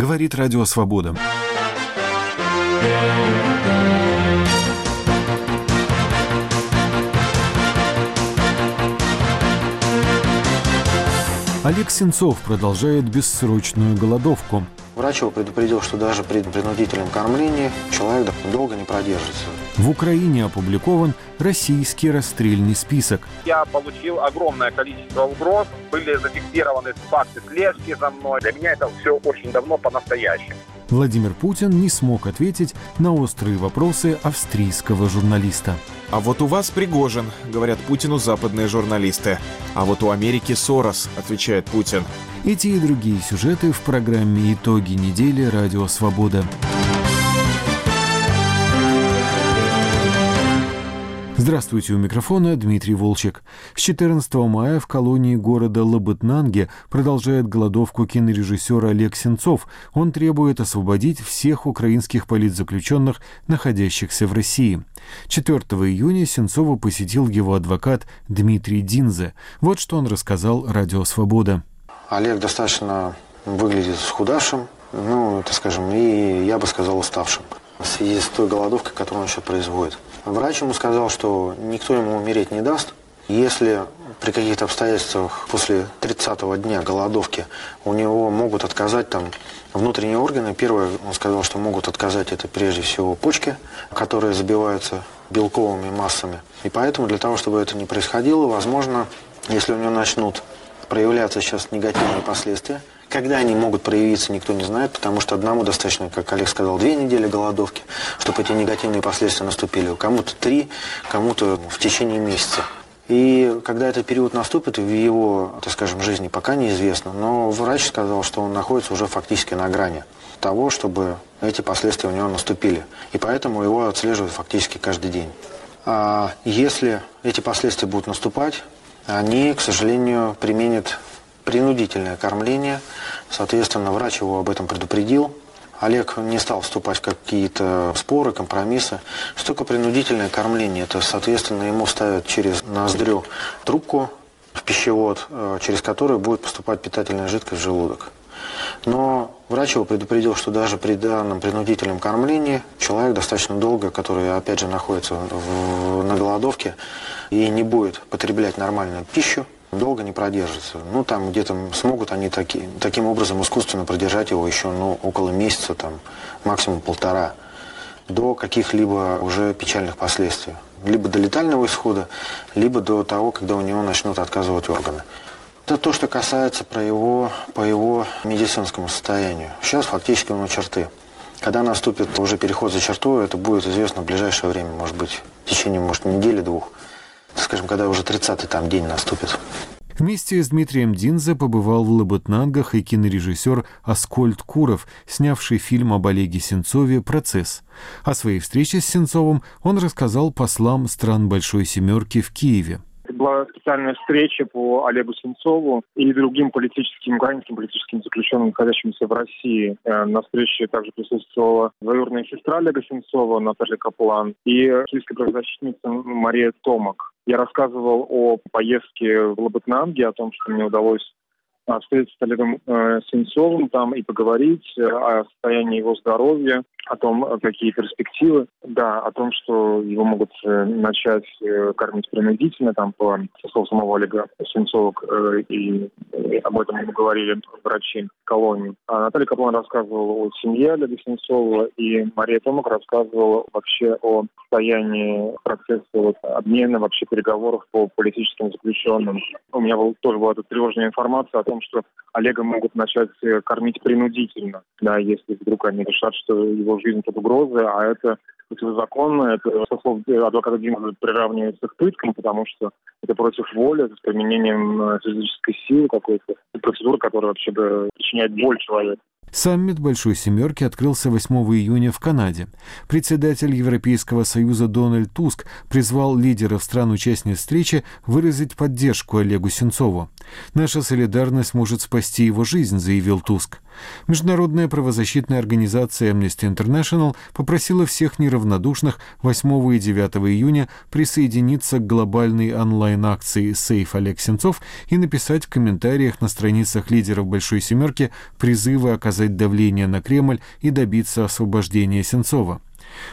говорит Радио Свобода. Олег Сенцов продолжает бессрочную голодовку. Врач его предупредил, что даже при принудительном кормлении человек долго не продержится. В Украине опубликован российский расстрельный список. Я получил огромное количество угроз, были зафиксированы факты слежки за мной. Для меня это все очень давно по-настоящему. Владимир Путин не смог ответить на острые вопросы австрийского журналиста. А вот у вас Пригожин, говорят Путину западные журналисты. А вот у Америки Сорос, отвечает Путин. Эти и другие сюжеты в программе «Итоги недели. Радио Свобода». Здравствуйте, у микрофона Дмитрий Волчек. С 14 мая в колонии города Лабытнанге продолжает голодовку кинорежиссер Олег Сенцов. Он требует освободить всех украинских политзаключенных, находящихся в России. 4 июня Сенцова посетил его адвокат Дмитрий Динзе. Вот что он рассказал «Радио Свобода». Олег достаточно выглядит схудавшим, ну, это скажем, и я бы сказал уставшим в связи с той голодовкой, которую он сейчас производит. Врач ему сказал, что никто ему умереть не даст. Если при каких-то обстоятельствах после 30-го дня голодовки у него могут отказать там внутренние органы, первое, он сказал, что могут отказать это прежде всего почки, которые забиваются белковыми массами. И поэтому для того, чтобы это не происходило, возможно, если у него начнут проявляться сейчас негативные последствия, когда они могут проявиться, никто не знает, потому что одному достаточно, как Олег сказал, две недели голодовки, чтобы эти негативные последствия наступили. Кому-то три, кому-то в течение месяца. И когда этот период наступит, в его, так скажем, жизни пока неизвестно, но врач сказал, что он находится уже фактически на грани того, чтобы эти последствия у него наступили. И поэтому его отслеживают фактически каждый день. А если эти последствия будут наступать, они, к сожалению, применят принудительное кормление. Соответственно, врач его об этом предупредил. Олег не стал вступать в какие-то споры, компромиссы. Что такое принудительное кормление? Это, соответственно, ему ставят через ноздрю трубку в пищевод, э, через которую будет поступать питательная жидкость в желудок. Но врач его предупредил, что даже при данном принудительном кормлении человек достаточно долго, который, опять же, находится в, на голодовке и не будет потреблять нормальную пищу, долго не продержится. Ну, там где-то смогут они таки, таким образом искусственно продержать его еще ну, около месяца, там, максимум полтора, до каких-либо уже печальных последствий. Либо до летального исхода, либо до того, когда у него начнут отказывать органы. Это то, что касается про его, по его медицинскому состоянию. Сейчас фактически он у черты. Когда наступит уже переход за черту, это будет известно в ближайшее время, может быть, в течение, может, недели-двух скажем, когда уже 30-й там день наступит. Вместе с Дмитрием Динзе побывал в Лабытнангах и кинорежиссер Аскольд Куров, снявший фильм об Олеге Сенцове «Процесс». О своей встрече с Сенцовым он рассказал послам стран Большой Семерки в Киеве была специальная встреча по Олегу Сенцову и другим политическим, украинским политическим заключенным, находящимся в России. Э, на встрече также присутствовала двоюродная сестра Олега Сенцова, Наталья Каплан, и киевская правозащитница Мария Томак. Я рассказывал о поездке в Лабытнанге, о том, что мне удалось встретиться с Олегом э, Сенцовым там и поговорить э, о состоянии его здоровья, о том, какие перспективы, да, о том, что его могут э, начать э, кормить принудительно, там, по слов самого Олега Сенцова, э, и, об этом мы говорили врачи колонии. А Наталья Каплан рассказывала о семье Олега Сенцова, и Мария Томак рассказывала вообще о состоянии процесса вот, обмена, вообще переговоров по политическим заключенным. У меня был, тоже была эта тревожная информация о том, что Олега могут начать э, кормить принудительно, да, если вдруг они решат, что его жизнь под угрозой, а это противозаконно, это, со слов адвоката Дина, приравнивается к пыткам, потому что это против воли, это с применением э, физической силы какой-то, процедура, которая вообще причиняет боль человеку. Саммит Большой Семерки открылся 8 июня в Канаде. Председатель Европейского Союза Дональд Туск призвал лидеров стран-участниц встречи выразить поддержку Олегу Сенцову. «Наша солидарность может спасти его жизнь», — заявил Туск. Международная правозащитная организация Amnesty International попросила всех неравнодушных 8 и 9 июня присоединиться к глобальной онлайн-акции «Сейф Олег Сенцов» и написать в комментариях на страницах лидеров «Большой семерки» призывы оказать давление на Кремль и добиться освобождения Сенцова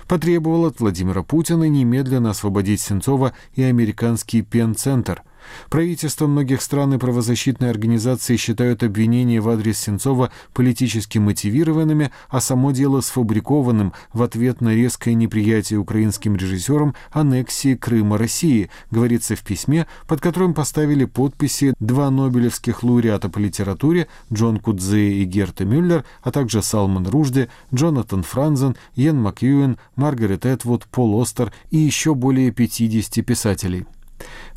потребовал от Владимира Путина немедленно освободить Сенцова и американский Пен-центр. Правительства многих стран и правозащитные организации считают обвинения в адрес Сенцова политически мотивированными, а само дело сфабрикованным в ответ на резкое неприятие украинским режиссером аннексии Крыма России, говорится в письме, под которым поставили подписи два нобелевских лауреата по литературе Джон Кудзе и Герта Мюллер, а также Салман Ружди, Джонатан Франзен, Йен Макьюэн, Маргарет Этвуд, Пол Остер и еще более 50 писателей.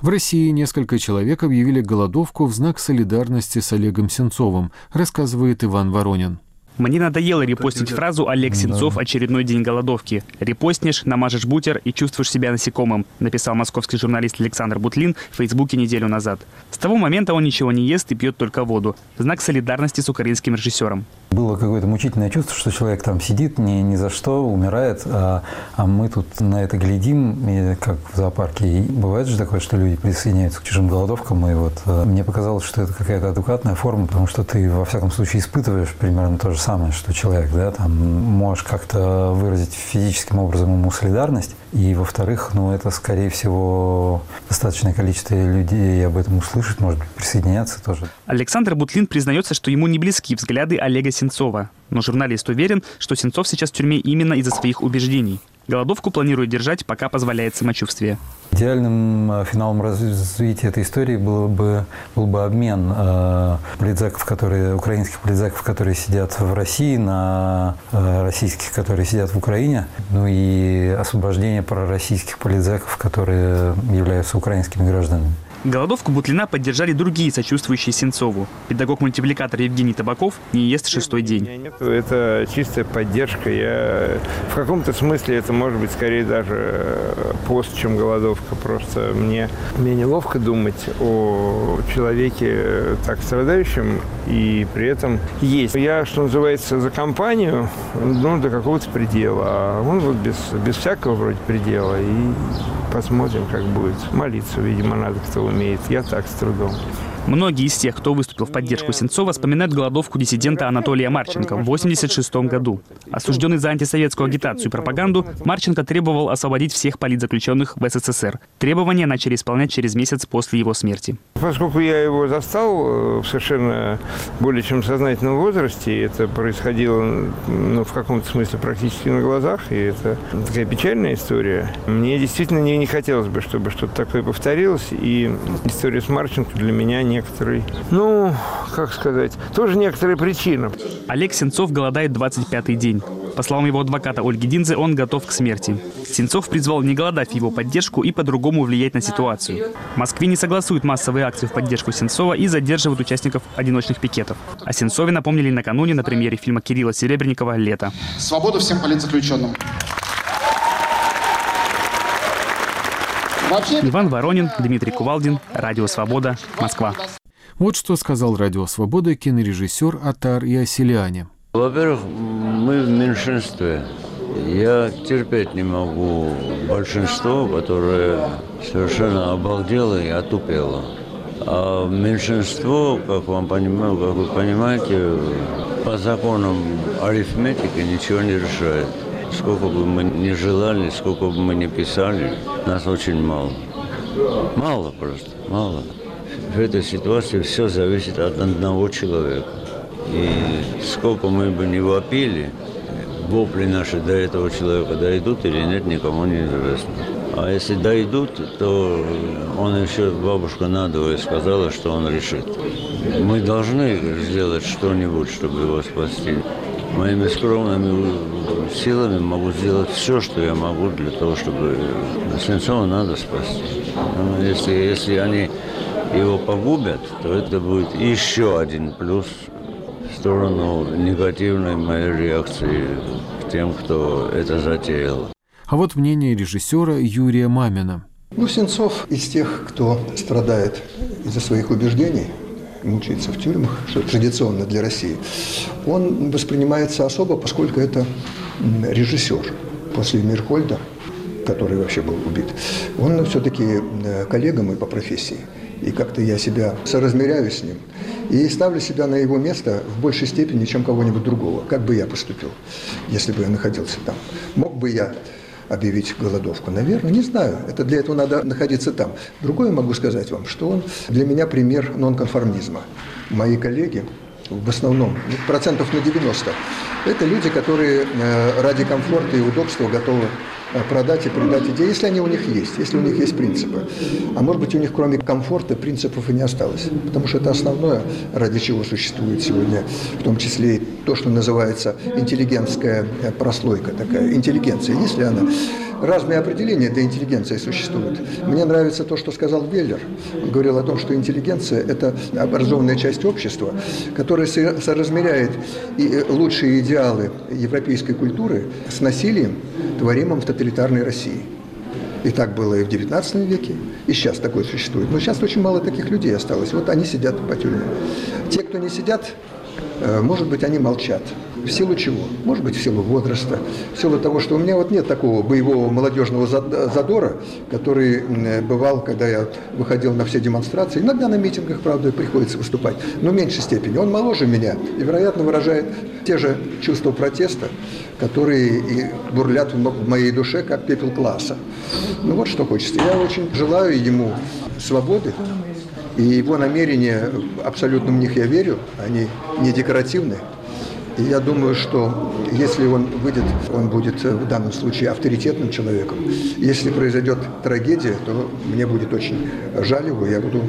В России несколько человек объявили голодовку в знак солидарности с Олегом Сенцовым, рассказывает Иван Воронин. Мне надоело репостить фразу «Олег Сенцов. Очередной день голодовки». Репостнешь, намажешь бутер и чувствуешь себя насекомым, написал московский журналист Александр Бутлин в Фейсбуке неделю назад. С того момента он ничего не ест и пьет только воду. Знак солидарности с украинским режиссером. Было какое-то мучительное чувство, что человек там сидит ни, ни за что, умирает, а, а мы тут на это глядим, и как в зоопарке. И бывает же такое, что люди присоединяются к чужим голодовкам, и вот а, мне показалось, что это какая-то адекватная форма, потому что ты во всяком случае испытываешь примерно то же самое, что человек, да, там можешь как-то выразить физическим образом ему солидарность, и во-вторых, ну это скорее всего достаточное количество людей об этом услышит, может присоединяться тоже. Александр Бутлин признается, что ему не близки взгляды Олега Сенцова. Но журналист уверен, что Сенцов сейчас в тюрьме именно из-за своих убеждений. Голодовку планирует держать, пока позволяет самочувствие. Идеальным э, финалом развития этой истории было бы, был бы обмен э, политзаков, которые, украинских политзаков, которые сидят в России, на э, российских, которые сидят в Украине, ну и освобождение пророссийских политзаков, которые являются украинскими гражданами. Голодовку Бутлина поддержали другие сочувствующие Сенцову. Педагог-мультипликатор Евгений Табаков не ест шестой день. Это чистая поддержка. Я в каком-то смысле это может быть скорее даже э, пост, чем голодовка. Просто мне, мне неловко думать о человеке э, так страдающем и при этом есть. Я, что называется, за компанию, ну, до какого-то предела. А он вот без, без всякого вроде предела. И посмотрим, как будет. Молиться, видимо, надо кто умеет. Я так с трудом. Многие из тех, кто выступил в поддержку Сенцова, вспоминают голодовку диссидента Анатолия Марченко в 1986 году. Осужденный за антисоветскую агитацию и пропаганду, Марченко требовал освободить всех политзаключенных в СССР. Требования начали исполнять через месяц после его смерти. Поскольку я его застал э, в совершенно более чем сознательном возрасте, это происходило ну, в каком-то смысле практически на глазах, и это такая печальная история. Мне действительно не, не хотелось бы, чтобы что-то такое повторилось, и история с Марченко для меня некоторый, ну, как сказать, тоже некоторая причина. Олег Сенцов голодает 25-й день. По словам его адвоката Ольги Динзе, он готов к смерти. Сенцов призвал не голодать в его поддержку и по-другому влиять на ситуацию. В Москве не согласуют массовые акции в поддержку Сенцова и задерживают участников одиночных пикетов. О Сенцове напомнили накануне на премьере фильма Кирилла Серебренникова «Лето». Свободу всем политзаключенным. Иван Воронин, Дмитрий Кувалдин, Радио Свобода, Москва. Вот что сказал Радио Свобода кинорежиссер Атар Ясилиане. Во-первых, мы в меньшинстве. Я терпеть не могу большинство, которое совершенно обалдело и отупело. А меньшинство, как вам понимаю, как вы понимаете, по законам арифметики ничего не решает. Сколько бы мы ни желали, сколько бы мы ни писали, нас очень мало. Мало просто, мало. В этой ситуации все зависит от одного человека. И сколько мы бы ни вопили, вопли наши до этого человека дойдут или нет, никому не известно. А если дойдут, то он еще, бабушка надвое сказала, что он решит. Мы должны сделать что-нибудь, чтобы его спасти. Моими скромными силами могу сделать все, что я могу для того, чтобы Свинцова надо спасти. Но если, если они его погубят, то это будет еще один плюс в сторону негативной моей реакции к тем, кто это затеял. А вот мнение режиссера Юрия Мамина. Ну, Сенцов из тех, кто страдает из-за своих убеждений, мучается в тюрьмах, что традиционно для России, он воспринимается особо, поскольку это режиссер. После Мирхольда, который вообще был убит, он все-таки э, коллега мой по профессии. И как-то я себя соразмеряю с ним. И ставлю себя на его место в большей степени, чем кого-нибудь другого. Как бы я поступил, если бы я находился там? Мог бы я объявить голодовку? Наверное, не знаю. Это для этого надо находиться там. Другое могу сказать вам, что он для меня пример нонконформизма. Мои коллеги, в основном, ну, процентов на 90, это люди, которые э, ради комфорта и удобства готовы продать и предать идеи, если они у них есть, если у них есть принципы. А может быть, у них кроме комфорта принципов и не осталось. Потому что это основное, ради чего существует сегодня, в том числе и то, что называется интеллигентская э, прослойка такая. Интеллигенция, если она разные определения для интеллигенции существуют. Мне нравится то, что сказал Веллер. Он говорил о том, что интеллигенция – это образованная часть общества, которая соразмеряет и лучшие идеалы европейской культуры с насилием, творимым в тоталитарной России. И так было и в XIX веке, и сейчас такое существует. Но сейчас очень мало таких людей осталось. Вот они сидят по тюрьмам. Те, кто не сидят, э, может быть, они молчат. В силу чего? Может быть, в силу возраста, в силу того, что у меня вот нет такого боевого молодежного задора, который бывал, когда я выходил на все демонстрации. Иногда на митингах, правда, приходится выступать, но в меньшей степени. Он моложе меня и, вероятно, выражает те же чувства протеста, которые и бурлят в моей душе, как пепел класса. Ну вот что хочется. Я очень желаю ему свободы, и его намерения, абсолютно в них я верю, они не декоративны. И я думаю, что если он выйдет, он будет в данном случае авторитетным человеком. Если произойдет трагедия, то мне будет очень жаль его, я буду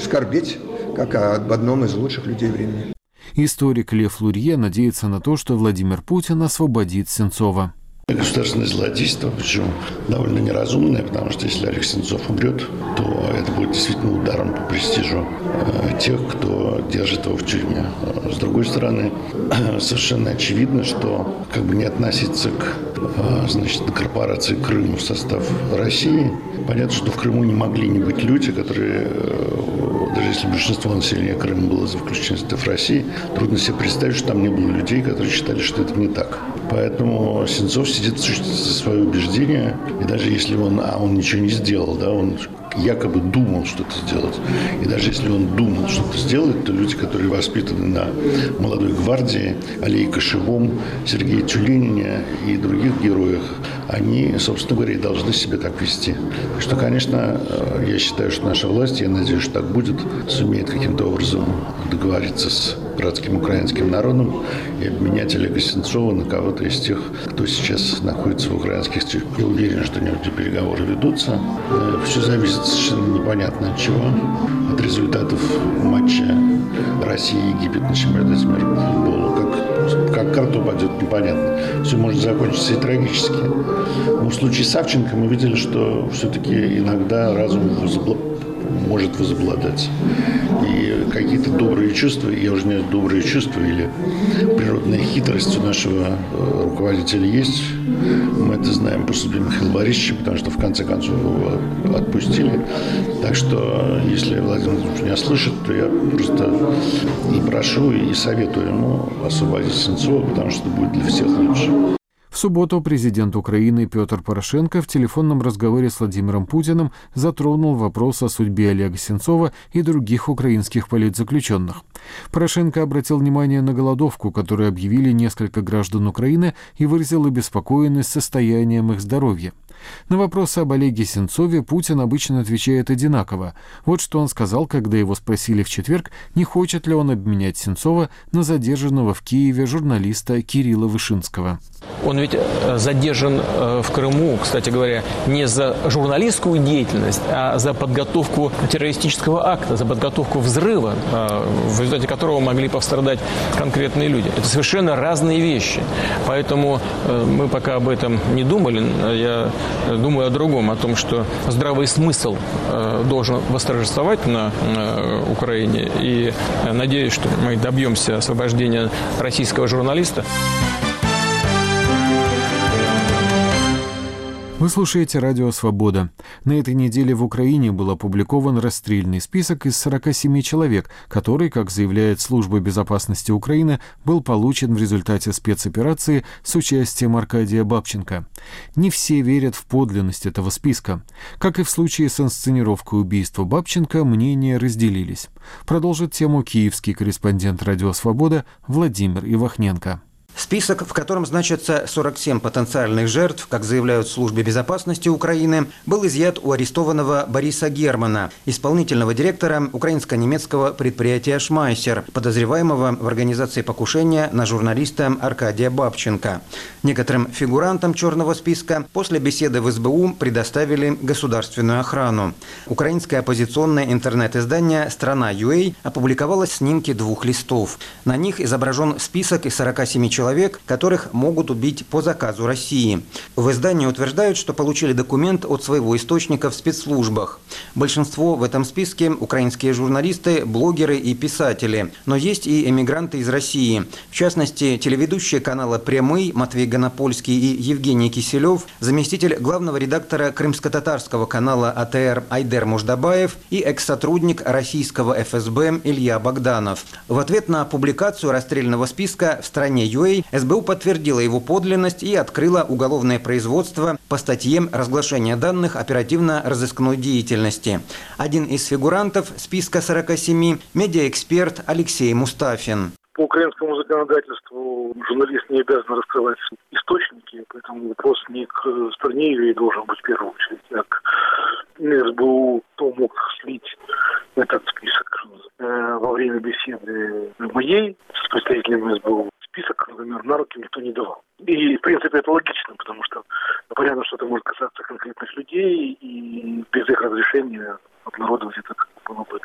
скорбеть, как об одном из лучших людей времени. Историк Лев Лурье надеется на то, что Владимир Путин освободит Сенцова. Государственное злодейство, причем довольно неразумное, потому что если Олег Сенцов умрет, то это будет действительно ударом по престижу э, тех, кто держит его в тюрьме. С другой стороны, совершенно очевидно, что как бы не относиться к э, значит, корпорации Крым в состав России, понятно, что в Крыму не могли не быть люди, которые э, даже если большинство населения Крыма было за включенностью в России, трудно себе представить, что там не было людей, которые считали, что это не так. Поэтому Сенцов сидит за свое убеждение, и даже если он, а он ничего не сделал, да, он якобы думал что-то сделать. И даже если он думал что-то сделать, то люди, которые воспитаны на молодой гвардии, Аллее Кошевом, Сергее Тюленине и других героях, они, собственно говоря, и должны себя так вести. Что, конечно, э, я считаю, что наша власть, я надеюсь, что так будет, сумеет каким-то образом договориться с братским украинским народом и обменять Олега Сенцова на кого-то из тех, кто сейчас находится в украинских тюрьмах. Я уверен, что эти переговоры ведутся. Э, Все зависит совершенно непонятно от чего. От результатов матча России-Египет на чемпионате мира по футболу. Как, как карта упадет, непонятно. Все может закончиться и трагически. Но в случае Савченко мы видели, что все-таки иногда разум может возобладать. И какие-то добрые чувства, я уже не знаю, добрые чувства или природная хитрость у нашего э, руководителя есть. Мы это знаем по судьбе Михаила Борисовича, потому что в конце концов его отпустили. Так что, если Владимир Владимирович меня слышит, то я просто и прошу, и советую ему освободить Сенцова, потому что будет для всех лучше. В субботу президент Украины Петр Порошенко в телефонном разговоре с Владимиром Путиным затронул вопрос о судьбе Олега Сенцова и других украинских политзаключенных. Порошенко обратил внимание на голодовку, которую объявили несколько граждан Украины и выразил обеспокоенность состоянием их здоровья. На вопросы об Олеге Сенцове Путин обычно отвечает одинаково. Вот что он сказал, когда его спросили в четверг, не хочет ли он обменять Сенцова на задержанного в Киеве журналиста Кирилла Вышинского. Он ведь э, задержан э, в Крыму, кстати говоря, не за журналистскую деятельность, а за подготовку террористического акта, за подготовку взрыва, э, в результате которого могли пострадать конкретные люди. Это совершенно разные вещи. Поэтому мы пока об этом не думали. Я думаю о другом, о том, что здравый смысл должен восторжествовать на Украине. И надеюсь, что мы добьемся освобождения российского журналиста. Вы слушаете «Радио Свобода». На этой неделе в Украине был опубликован расстрельный список из 47 человек, который, как заявляет Служба безопасности Украины, был получен в результате спецоперации с участием Аркадия Бабченко. Не все верят в подлинность этого списка. Как и в случае с инсценировкой убийства Бабченко, мнения разделились. Продолжит тему киевский корреспондент «Радио Свобода» Владимир Ивахненко. Список, в котором значатся 47 потенциальных жертв, как заявляют в службе безопасности Украины, был изъят у арестованного Бориса Германа, исполнительного директора украинско-немецкого предприятия «Шмайсер», подозреваемого в организации покушения на журналиста Аркадия Бабченко. Некоторым фигурантам черного списка после беседы в СБУ предоставили государственную охрану. Украинское оппозиционное интернет-издание «Страна ЮА» опубликовало снимки двух листов. На них изображен список из 47 человек, человек, которых могут убить по заказу России. В издании утверждают, что получили документ от своего источника в спецслужбах. Большинство в этом списке – украинские журналисты, блогеры и писатели. Но есть и эмигранты из России. В частности, телеведущие канала «Прямый» Матвей Гонопольский и Евгений Киселев, заместитель главного редактора крымско-татарского канала АТР Айдер Муждабаев и экс-сотрудник российского ФСБ Илья Богданов. В ответ на публикацию расстрельного списка в стране ЮЭ Huawei, СБУ подтвердила его подлинность и открыла уголовное производство по статье «Разглашение данных оперативно-розыскной деятельности». Один из фигурантов списка 47 – медиаэксперт Алексей Мустафин. По украинскому законодательству журналист не обязан раскрывать источники, поэтому вопрос не к стране ее должен быть в первую очередь, а к СБУ, кто мог слить этот список э, во время беседы моей с представителями СБУ список, например, на руки никто не давал. И, в принципе, это логично, потому что ну, понятно, что это может касаться конкретных людей, и без их разрешения обнародовать это было бы,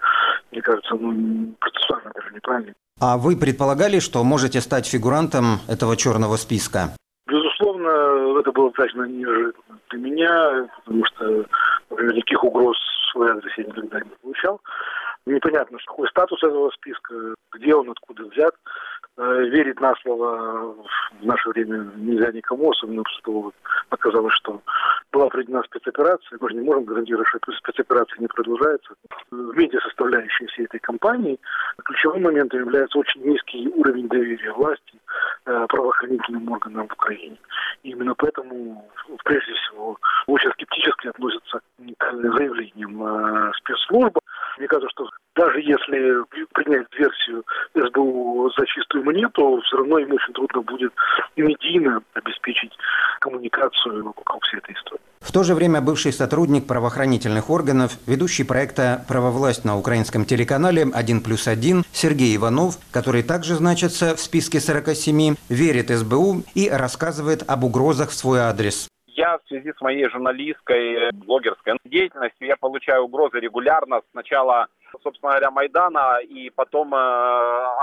мне кажется, ну, процессуально даже неправильно. А вы предполагали, что можете стать фигурантом этого черного списка? Безусловно, это было точно неожиданно для меня, потому что, например, никаких угроз в свой адрес я никогда не получал. Непонятно, какой статус этого списка, где он, откуда взят. Э, верить на слово в наше время нельзя никому, особенно что оказалось, что была проведена спецоперация. Мы же не можем гарантировать, что спецоперация не продолжается. В медиа составляющей всей этой кампании ключевым моментом является очень низкий уровень доверия власти э, правоохранительным органам в Украине. И именно поэтому, прежде всего, очень скептически относятся к заявлениям э, спецслужб. Мне кажется, что даже если принять версию СБУ за чистую монету, все равно им очень трудно будет медийно обеспечить коммуникацию вокруг всей этой истории. В то же время бывший сотрудник правоохранительных органов, ведущий проекта «Правовласть» на украинском телеканале «1 плюс 1» Сергей Иванов, который также значится в списке 47, верит СБУ и рассказывает об угрозах в свой адрес. Я в связи с моей журналистской, блогерской деятельностью, я получаю угрозы регулярно. Сначала собственно говоря, Майдана и потом э,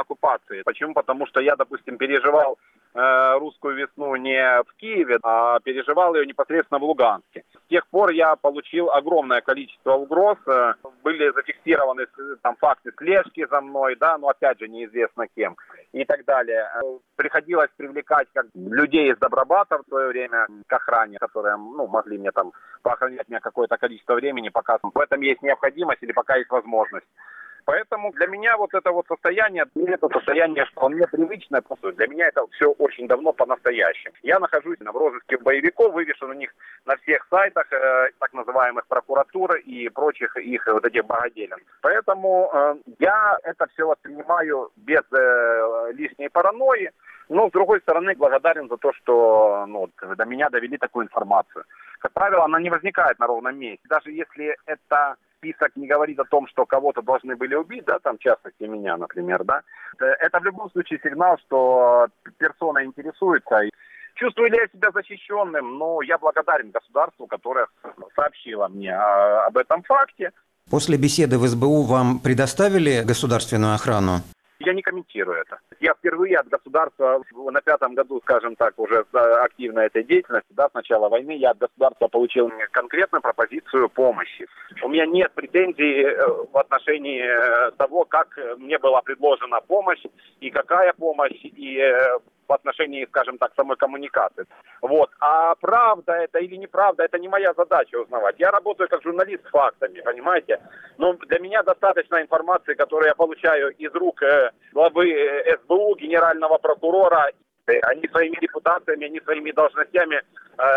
оккупации. Почему? Потому что я, допустим, переживал русскую весну не в Киеве, а переживал ее непосредственно в Луганске. С тех пор я получил огромное количество угроз. Э, были зафиксированы там факты слежки за мной, да, но опять же неизвестно кем и так далее. Э, приходилось привлекать как людей из Добробата в свое время к охране, которые ну, могли мне там поохранять меня какое-то количество времени, пока в этом есть необходимость или пока есть возможность. Поэтому для меня вот это вот состояние, это состояние вполне привычное, просто для меня это все очень давно по-настоящему. Я нахожусь в розыске боевиков, вывешен у них на всех сайтах, э, так называемых прокуратуры и прочих их вот этих богоделен. Поэтому э, я это все воспринимаю без э, лишней паранойи. Но, с другой стороны, благодарен за то, что ну, до меня довели такую информацию. Как правило, она не возникает на ровном месте. Даже если это список не говорит о том, что кого-то должны были убить, да, там, в частности, меня, например, да, это в любом случае сигнал, что персона интересуется. Чувствую ли я себя защищенным? Ну, я благодарен государству, которое сообщило мне об этом факте. После беседы в СБУ вам предоставили государственную охрану? Я не комментирую это. Я впервые от государства на пятом году, скажем так, уже активно этой деятельности, да, с начала войны, я от государства получил конкретную пропозицию помощи. У меня нет претензий э, в отношении э, того, как мне была предложена помощь и какая помощь, и э, в отношении, скажем так, самой коммуникации. Вот. А правда это или неправда, это не моя задача узнавать. Я работаю как журналист с фактами, понимаете? Но для меня достаточно информации, которую я получаю из рук э, главы э, СБУ, генерального прокурора. Они своими репутациями, они своими должностями э,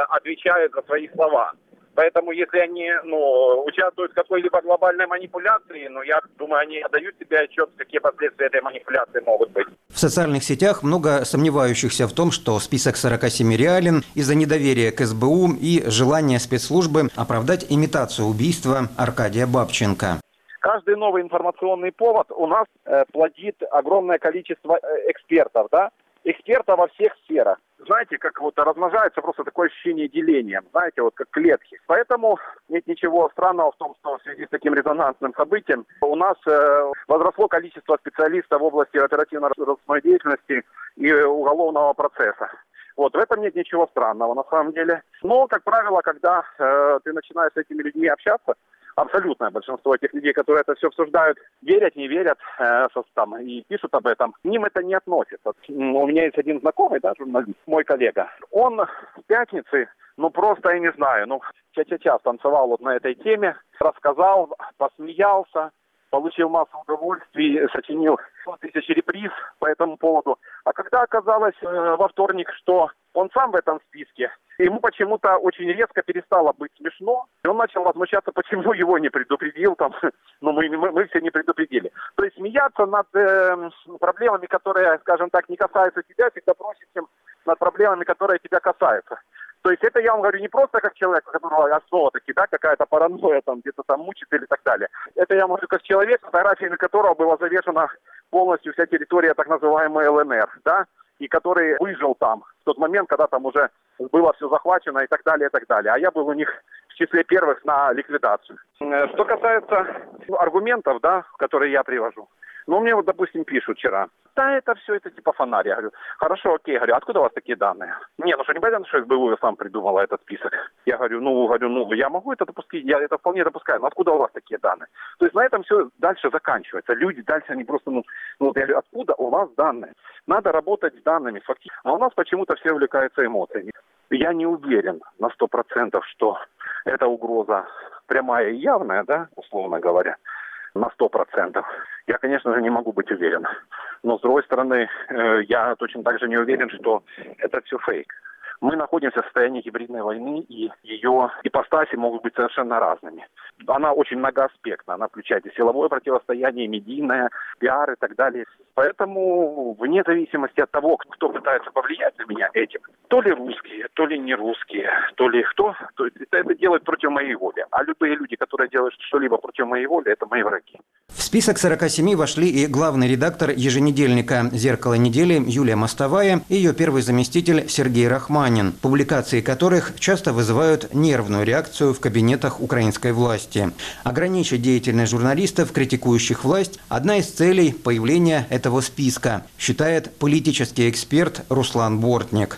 отвечают за свои слова. Поэтому если они ну, участвуют в какой-либо глобальной манипуляции, ну, я думаю, они отдают себе отчет, какие последствия этой манипуляции могут быть. В социальных сетях много сомневающихся в том, что список 47 реален из-за недоверия к СБУ и желания спецслужбы оправдать имитацию убийства Аркадия Бабченко. Каждый новый информационный повод у нас э, плодит огромное количество э, экспертов, да, эксперта во всех сферах. Знаете, как вот размножается просто такое ощущение деления, знаете, вот как клетки. Поэтому нет ничего странного в том, что в связи с таким резонансным событием у нас э, возросло количество специалистов в области оперативно-розыскной деятельности и уголовного процесса. Вот, в этом нет ничего странного на самом деле. Но, как правило, когда э, ты начинаешь с этими людьми общаться, абсолютное большинство этих людей, которые это все обсуждают, верят, не верят э, там, и пишут об этом, к ним это не относится. У меня есть один знакомый, да, журналист, мой коллега. Он в пятницы, ну просто, я не знаю, ну ча-ча-ча танцевал вот на этой теме, рассказал, посмеялся, получил массу удовольствий, сочинил 100 тысяч реприз по этому поводу. А когда оказалось э, во вторник, что он сам в этом списке, ему почему-то очень резко перестало быть смешно, и он начал возмущаться, почему его не предупредил, там, ну мы, мы, мы все не предупредили. То есть смеяться над э, проблемами, которые, скажем так, не касаются тебя, всегда проще, чем над проблемами, которые тебя касаются. То есть это я вам говорю не просто как человек, у которого основа таки, да, какая-то паранойя там где-то там мучит или так далее. Это я говорю как человек, фотографиями которого была завешена полностью вся территория так называемой ЛНР, да, и который выжил там в тот момент, когда там уже было все захвачено и так далее, и так далее. А я был у них в числе первых на ликвидацию. Э, что касается аргументов, да, которые я привожу, ну, мне вот, допустим, пишут вчера, да, это все, это типа фонарь. Я говорю, хорошо, окей, я говорю, откуда у вас такие данные? Не, ну что, не понятно, что СБУ сам придумала этот список. Я говорю, ну, говорю, ну, я могу это допустить, я это вполне допускаю, но откуда у вас такие данные? То есть на этом все дальше заканчивается. Люди дальше, они просто, ну, ну я говорю, откуда у вас данные? Надо работать с данными фактически. А у нас почему-то все увлекаются эмоциями. Я не уверен на сто процентов, что эта угроза прямая и явная, да, условно говоря на сто процентов. Я, конечно же, не могу быть уверен. Но, с другой стороны, э, я точно так же не уверен, что это все фейк. Мы находимся в состоянии гибридной войны, и ее ипостаси могут быть совершенно разными. Она очень многоаспектна, она включает и силовое противостояние, и медийное, пиар и так далее. Поэтому, вне зависимости от того, кто пытается повлиять на меня этим, то ли русские, то ли не русские, то ли кто, то это, это делает против моей воли. А любые люди, которые делают что-либо против моей воли, это мои враги. В список 47 вошли и главный редактор еженедельника «Зеркало недели» Юлия Мостовая и ее первый заместитель Сергей Рахманин, публикации которых часто вызывают нервную реакцию в кабинетах украинской власти. Ограничить деятельность журналистов, критикующих власть – одна из целей появления этого списка, считает политический эксперт Руслан Бортник.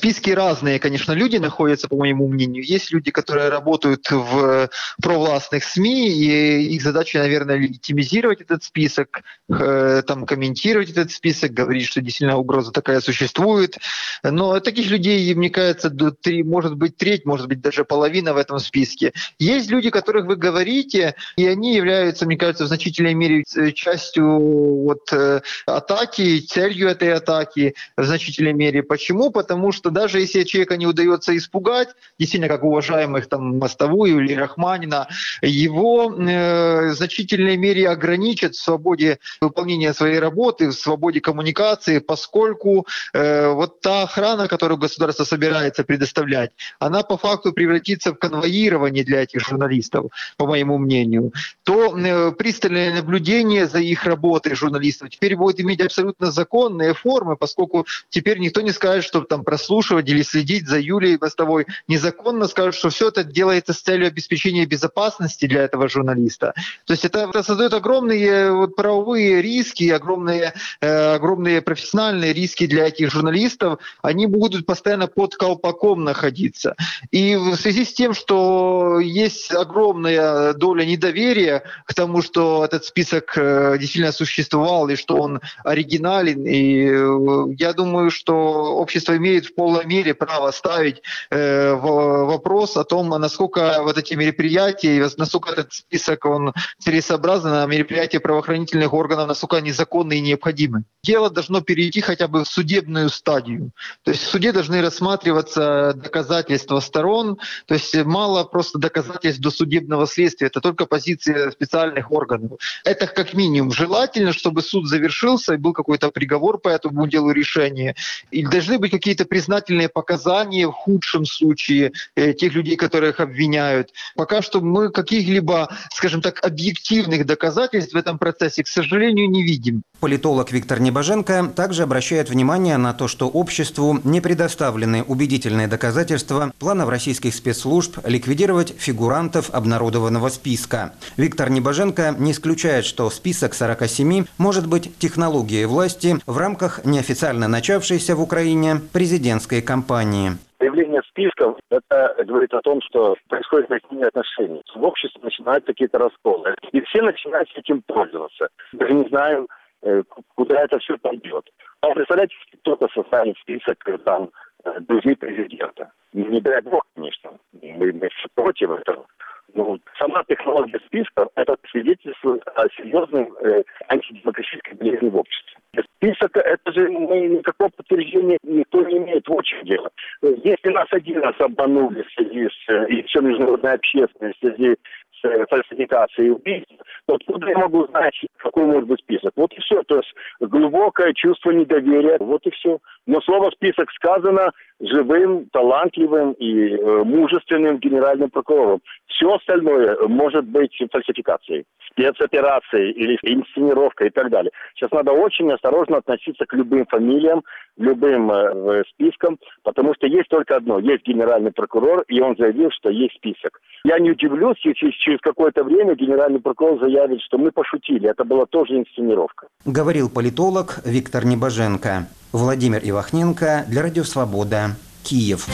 Списке разные, конечно, люди находятся, по моему мнению. Есть люди, которые работают в провластных СМИ, и их задача, наверное, легитимизировать этот список, э, там, комментировать этот список, говорить, что действительно угроза такая существует. Но таких людей, мне кажется, до три, может быть треть, может быть даже половина в этом списке. Есть люди, которых вы говорите, и они являются, мне кажется, в значительной мере частью вот, э, атаки, целью этой атаки в значительной мере. Почему? Потому что даже если человека не удается испугать, действительно, как уважаемых там Мостовую или Рахманина, его э, в значительной мере ограничат в свободе выполнения своей работы, в свободе коммуникации, поскольку э, вот та охрана, которую государство собирается предоставлять, она по факту превратится в конвоирование для этих журналистов, по моему мнению, то э, пристальное наблюдение за их работой журналистов теперь будет иметь абсолютно законные формы, поскольку теперь никто не скажет, что там прослушивание подслушивать или следить за Юлией Мостовой незаконно, скажут, что все это делается с целью обеспечения безопасности для этого журналиста. То есть это, это создает огромные вот, правовые риски, огромные, э, огромные профессиональные риски для этих журналистов. Они будут постоянно под колпаком находиться. И в связи с тем, что есть огромная доля недоверия к тому, что этот список э, действительно существовал и что он оригинален, и э, я думаю, что общество имеет в полной мере право ставить э, вопрос о том, насколько вот эти мероприятия, насколько этот список он целесообразен, а мероприятия правоохранительных органов, насколько они законны и необходимы. Дело должно перейти хотя бы в судебную стадию. То есть в суде должны рассматриваться доказательства сторон, то есть мало просто доказательств до судебного следствия, это только позиция специальных органов. Это как минимум желательно, чтобы суд завершился и был какой-то приговор по этому делу решения. И должны быть какие-то признательные показания в худшем случае э, тех людей, которых обвиняют. Пока что мы каких-либо, скажем так, объективных доказательств в этом процессе, к сожалению, не видим. Политолог Виктор Небоженко также обращает внимание на то, что обществу не предоставлены убедительные доказательства планов российских спецслужб ликвидировать фигурантов обнародованного списка. Виктор Небоженко не исключает, что список 47 может быть технологией власти в рамках неофициально начавшейся в Украине президентской кампании. Появление списков – это говорит о том, что происходит изменение отношений. В обществе начинают какие-то расколы. И все начинают этим пользоваться. Даже не знаем, Э, куда это все пойдет. А представляете, кто-то составит список э, там э, друзей президента. Не дай бог, конечно. Мы, мы против этого. Но сама технология списка это свидетельствует о серьезной э, антидемократической болезни в обществе. Список, это же никакого подтверждения никто не имеет в общем дело. Если нас один раз обманули в связи с, и все международная общественность в связи с фальсификацией то откуда я могу знать, какой может быть список? Вот и все. То есть глубокое чувство недоверия. Вот и все. Но слово «список» сказано живым, талантливым и э, мужественным генеральным прокурором. Все остальное может быть фальсификацией, спецоперацией или инсценировкой и так далее. Сейчас надо очень осторожно относиться к любым фамилиям, любым э, спискам, потому что есть только одно. Есть генеральный прокурор, и он заявил, что есть список. Я не удивлюсь, если через какое-то время генеральный прокурор заявит, что мы пошутили. Это была тоже инсценировка. Говорил политолог Виктор Небоженко. Владимир Ивахненко для Радио Свобода. Киев.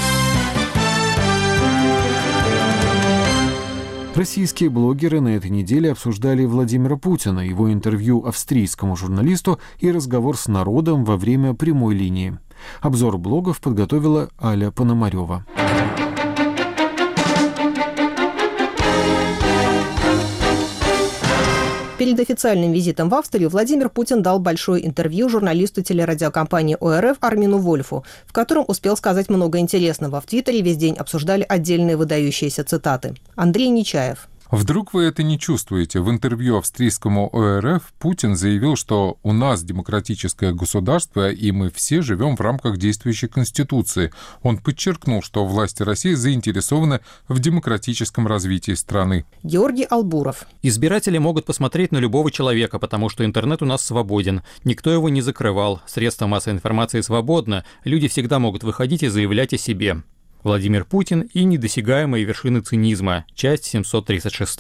Российские блогеры на этой неделе обсуждали Владимира Путина, его интервью австрийскому журналисту и разговор с народом во время прямой линии. Обзор блогов подготовила Аля Пономарева. Перед официальным визитом в Австрию Владимир Путин дал большое интервью журналисту телерадиокомпании ОРФ Армину Вольфу, в котором успел сказать много интересного. В Твиттере весь день обсуждали отдельные выдающиеся цитаты. Андрей Нечаев. Вдруг вы это не чувствуете? В интервью австрийскому ОРФ Путин заявил, что у нас демократическое государство, и мы все живем в рамках действующей Конституции. Он подчеркнул, что власти России заинтересованы в демократическом развитии страны. Георгий Албуров. Избиратели могут посмотреть на любого человека, потому что интернет у нас свободен. Никто его не закрывал. Средства массовой информации свободны. Люди всегда могут выходить и заявлять о себе. Владимир Путин и недосягаемые вершины цинизма. Часть 736.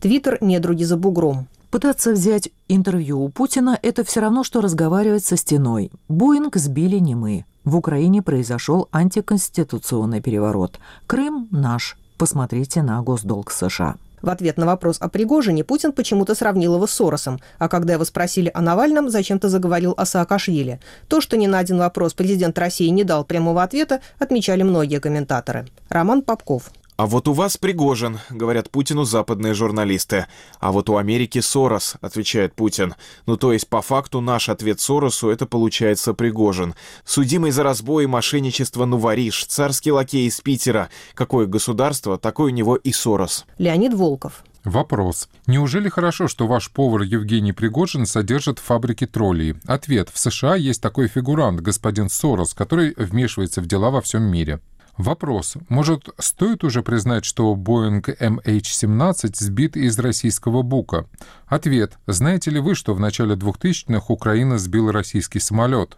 Твиттер «Недруги за бугром». Пытаться взять интервью у Путина – это все равно, что разговаривать со стеной. Боинг сбили не мы. В Украине произошел антиконституционный переворот. Крым наш. Посмотрите на госдолг США. В ответ на вопрос о Пригожине Путин почему-то сравнил его с Соросом, а когда его спросили о Навальном, зачем-то заговорил о Саакашвили. То, что ни на один вопрос президент России не дал прямого ответа, отмечали многие комментаторы. Роман Попков. А вот у вас Пригожин, говорят Путину западные журналисты. А вот у Америки Сорос, отвечает Путин. Ну то есть по факту наш ответ Соросу это получается Пригожин. Судимый за разбой и мошенничество Нувариш, царский лакей из Питера. Какое государство, такой у него и Сорос. Леонид Волков. Вопрос. Неужели хорошо, что ваш повар Евгений Пригожин содержит фабрики троллей? Ответ. В США есть такой фигурант, господин Сорос, который вмешивается в дела во всем мире. Вопрос. Может, стоит уже признать, что Boeing MH17 сбит из российского бука? Ответ. Знаете ли вы, что в начале 2000-х Украина сбила российский самолет?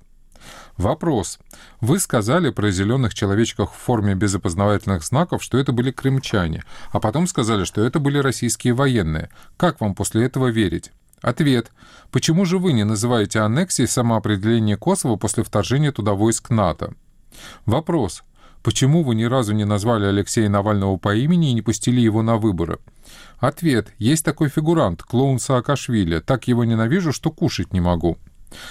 Вопрос. Вы сказали про зеленых человечков в форме без опознавательных знаков, что это были крымчане, а потом сказали, что это были российские военные. Как вам после этого верить? Ответ. Почему же вы не называете аннексией самоопределение Косово после вторжения туда войск НАТО? Вопрос. Почему вы ни разу не назвали Алексея Навального по имени и не пустили его на выборы? Ответ. Есть такой фигурант, клоун Саакашвили. Так его ненавижу, что кушать не могу.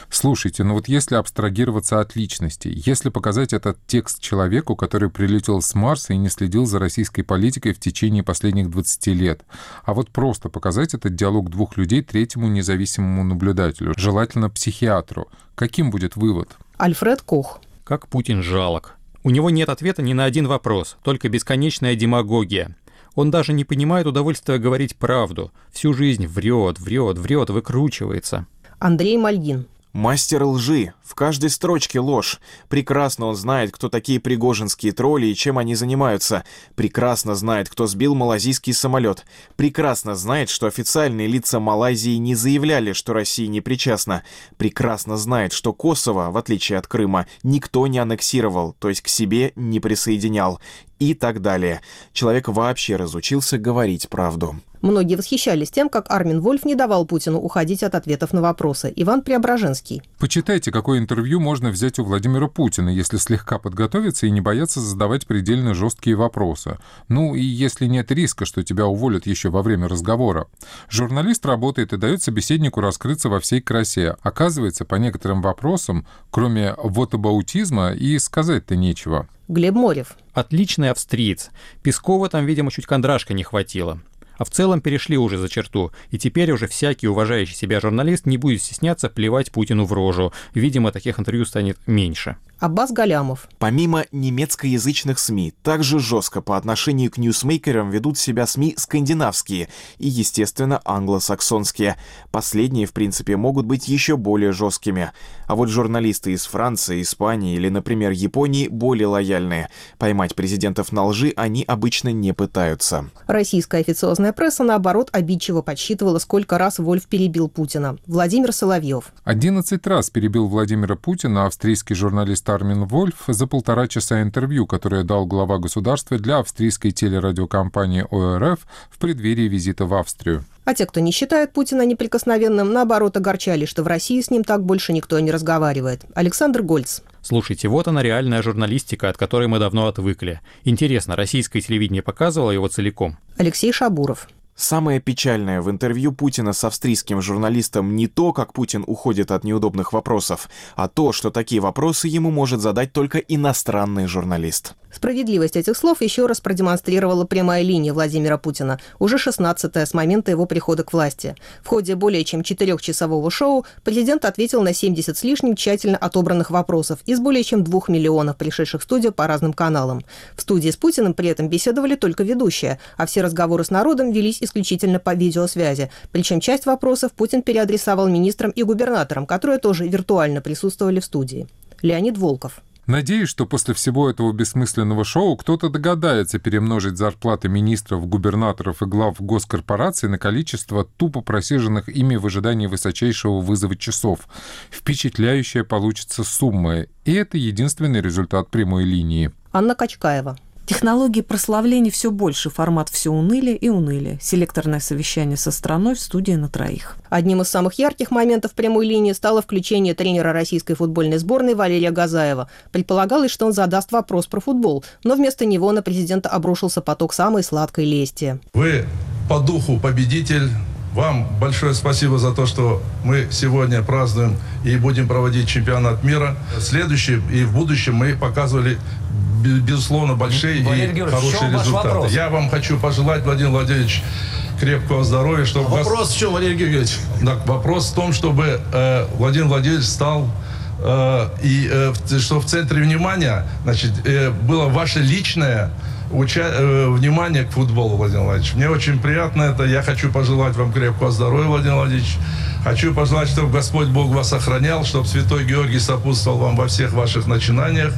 Слушайте, ну вот если абстрагироваться от личности, если показать этот текст человеку, который прилетел с Марса и не следил за российской политикой в течение последних 20 лет, а вот просто показать этот диалог двух людей третьему независимому наблюдателю, желательно психиатру, каким будет вывод? Альфред Кох. Как Путин жалок. У него нет ответа ни на один вопрос, только бесконечная демагогия. Он даже не понимает удовольствия говорить правду. Всю жизнь врет, врет, врет, выкручивается. Андрей Мальгин. Мастер лжи. В каждой строчке ложь. Прекрасно он знает, кто такие пригожинские тролли и чем они занимаются. Прекрасно знает, кто сбил малазийский самолет. Прекрасно знает, что официальные лица Малайзии не заявляли, что Россия не причастна. Прекрасно знает, что Косово, в отличие от Крыма, никто не аннексировал, то есть к себе не присоединял. И так далее. Человек вообще разучился говорить правду. Многие восхищались тем, как Армин Вольф не давал Путину уходить от ответов на вопросы. Иван Преображенский. Почитайте, какое интервью можно взять у Владимира Путина, если слегка подготовиться и не бояться задавать предельно жесткие вопросы. Ну и если нет риска, что тебя уволят еще во время разговора. Журналист работает и дает собеседнику раскрыться во всей красе. Оказывается, по некоторым вопросам, кроме вотабаутизма, и сказать-то нечего. Глеб Морев. Отличный австриец. Пескова там, видимо, чуть кондрашка не хватило а в целом перешли уже за черту, и теперь уже всякий уважающий себя журналист не будет стесняться плевать Путину в рожу. Видимо, таких интервью станет меньше. Аббас Галямов. Помимо немецкоязычных СМИ, также жестко по отношению к ньюсмейкерам ведут себя СМИ скандинавские и, естественно, англосаксонские. Последние, в принципе, могут быть еще более жесткими. А вот журналисты из Франции, Испании или, например, Японии более лояльные. Поймать президентов на лжи они обычно не пытаются. Российская официозная пресса, наоборот, обидчиво подсчитывала, сколько раз Вольф перебил Путина. Владимир Соловьев. 11 раз перебил Владимира Путина австрийский журналист Армин Вольф за полтора часа интервью, которое дал глава государства для австрийской телерадиокомпании ОРФ в преддверии визита в Австрию. А те, кто не считает Путина неприкосновенным, наоборот, огорчали, что в России с ним так больше никто не разговаривает. Александр Гольц. Слушайте, вот она реальная журналистика, от которой мы давно отвыкли. Интересно, российское телевидение показывало его целиком? Алексей Шабуров. Самое печальное в интервью Путина с австрийским журналистом не то, как Путин уходит от неудобных вопросов, а то, что такие вопросы ему может задать только иностранный журналист. Справедливость этих слов еще раз продемонстрировала прямая линия Владимира Путина, уже 16-я с момента его прихода к власти. В ходе более чем четырехчасового шоу президент ответил на 70 с лишним тщательно отобранных вопросов из более чем двух миллионов пришедших в студию по разным каналам. В студии с Путиным при этом беседовали только ведущие, а все разговоры с народом велись исключительно по видеосвязи. Причем часть вопросов Путин переадресовал министрам и губернаторам, которые тоже виртуально присутствовали в студии. Леонид Волков. Надеюсь, что после всего этого бессмысленного шоу кто-то догадается перемножить зарплаты министров, губернаторов и глав госкорпораций на количество тупо просиженных ими в ожидании высочайшего вызова часов. Впечатляющая получится сумма, и это единственный результат прямой линии. Анна Качкаева. Технологии прославления все больше, формат все уныли и уныли. Селекторное совещание со страной в студии на троих. Одним из самых ярких моментов прямой линии стало включение тренера российской футбольной сборной Валерия Газаева. Предполагалось, что он задаст вопрос про футбол, но вместо него на президента обрушился поток самой сладкой лести. Вы по духу победитель, вам большое спасибо за то, что мы сегодня празднуем и будем проводить чемпионат мира. Следующий и в будущем мы показывали безусловно, большие Валерий и хорошие результаты. Я вам хочу пожелать, Владимир Владимирович, крепкого здоровья. Чтобы вопрос вас... в чем, Валерий Георгиевич? Так, вопрос в том, чтобы э, Владимир Владимирович стал э, и э, что в центре внимания, значит, э, было ваше личное уча... э, внимание к футболу, Владимир Владимирович. Мне очень приятно это. Я хочу пожелать вам крепкого здоровья, Владимир Владимирович. Хочу пожелать, чтобы Господь Бог вас охранял, чтобы Святой Георгий сопутствовал вам во всех ваших начинаниях.